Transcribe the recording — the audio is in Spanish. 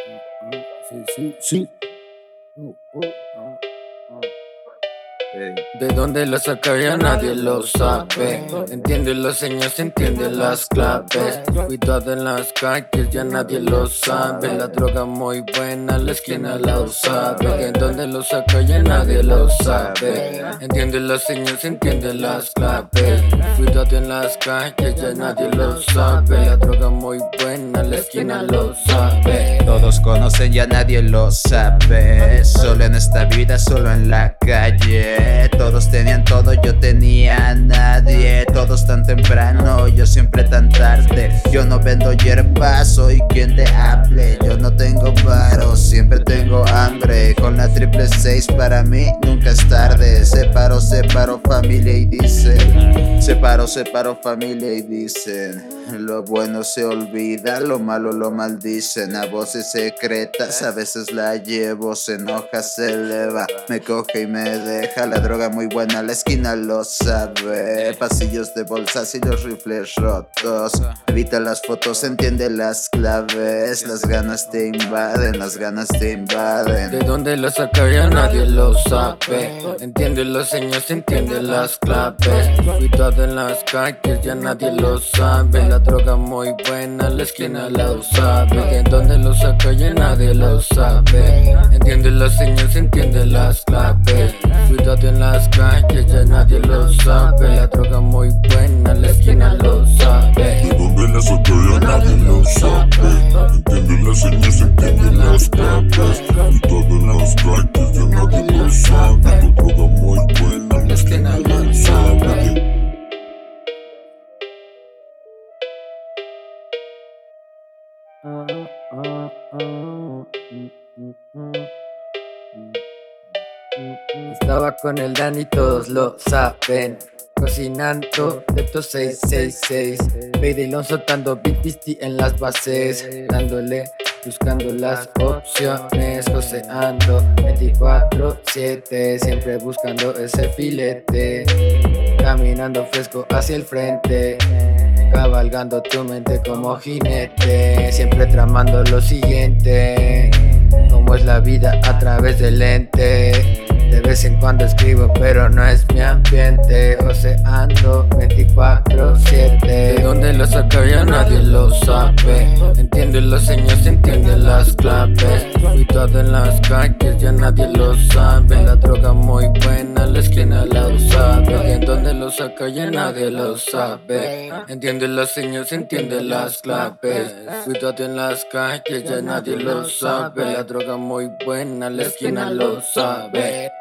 Syd, syd, syd. Oh, oh, oh, oh. De dónde lo saca ya nadie lo sabe. Entiende los señas, entiende las claves. Cuidado en las calles, ya nadie lo sabe. La droga muy buena, la esquina la sabe. De dónde lo saca ya nadie lo sabe. Entiende los señas, entiende las claves. Cuidado en las calles, ya nadie lo sabe. La droga muy buena, la esquina lo sabe. Todos conocen, ya nadie lo sabe. Solo en esta vida, solo en la calle. Todos tenían todo, yo tenía a nadie. Todos tan temprano, yo siempre tan tarde. Yo no vendo hierba, soy quien te hable. Yo no tengo paro, siempre tengo hambre. Con la triple seis para mí nunca es tarde. Separo, separo familia y dicen. Separo, separo familia y dicen. Lo bueno se olvida, lo malo lo maldicen. A voces secretas, a veces la llevo, se enoja, se eleva. Me coge y me deja la droga muy buena, la esquina lo sabe. Pasillos de bolsas y los rifles rotos. Evita las fotos, entiende las claves. Las ganas te invaden, las ganas te invaden. De dónde lo saca ya nadie lo sabe. Entiende los señas, entiende las claves. Cuidado en las calles, ya nadie lo sabe. Droga muy buena, la esquina la sabe. De dónde lo saca ya nadie lo sabe. Entiende los señas, entiende las claves. Cuidado en las calles, ya nadie lo sabe. La droga muy buena, la esquina lo sabe. De dónde la saca ya nadie lo Estaba con el Dani, todos lo saben. Cocinando, Depto 666. Bailón soltando Big en las bases. Dándole, buscando las opciones. Joseando 24-7. Siempre buscando ese filete. Caminando fresco hacia el frente. Cabalgando tu mente como jinete. Siempre tramando lo siguiente. Como es la vida a través del lente. De vez en cuando escribo, pero no es mi ambiente. Joseando 24-7. De dónde lo saca ya nadie lo sabe. Entiende los señas, entiende las claves. Cuidado en las calles, ya nadie lo sabe. Lo saca ya nadie lo sabe. Entiende los señas, entiende las claves. Cuidado en las calles, ya nadie lo sabe. La droga muy buena, la esquina lo sabe.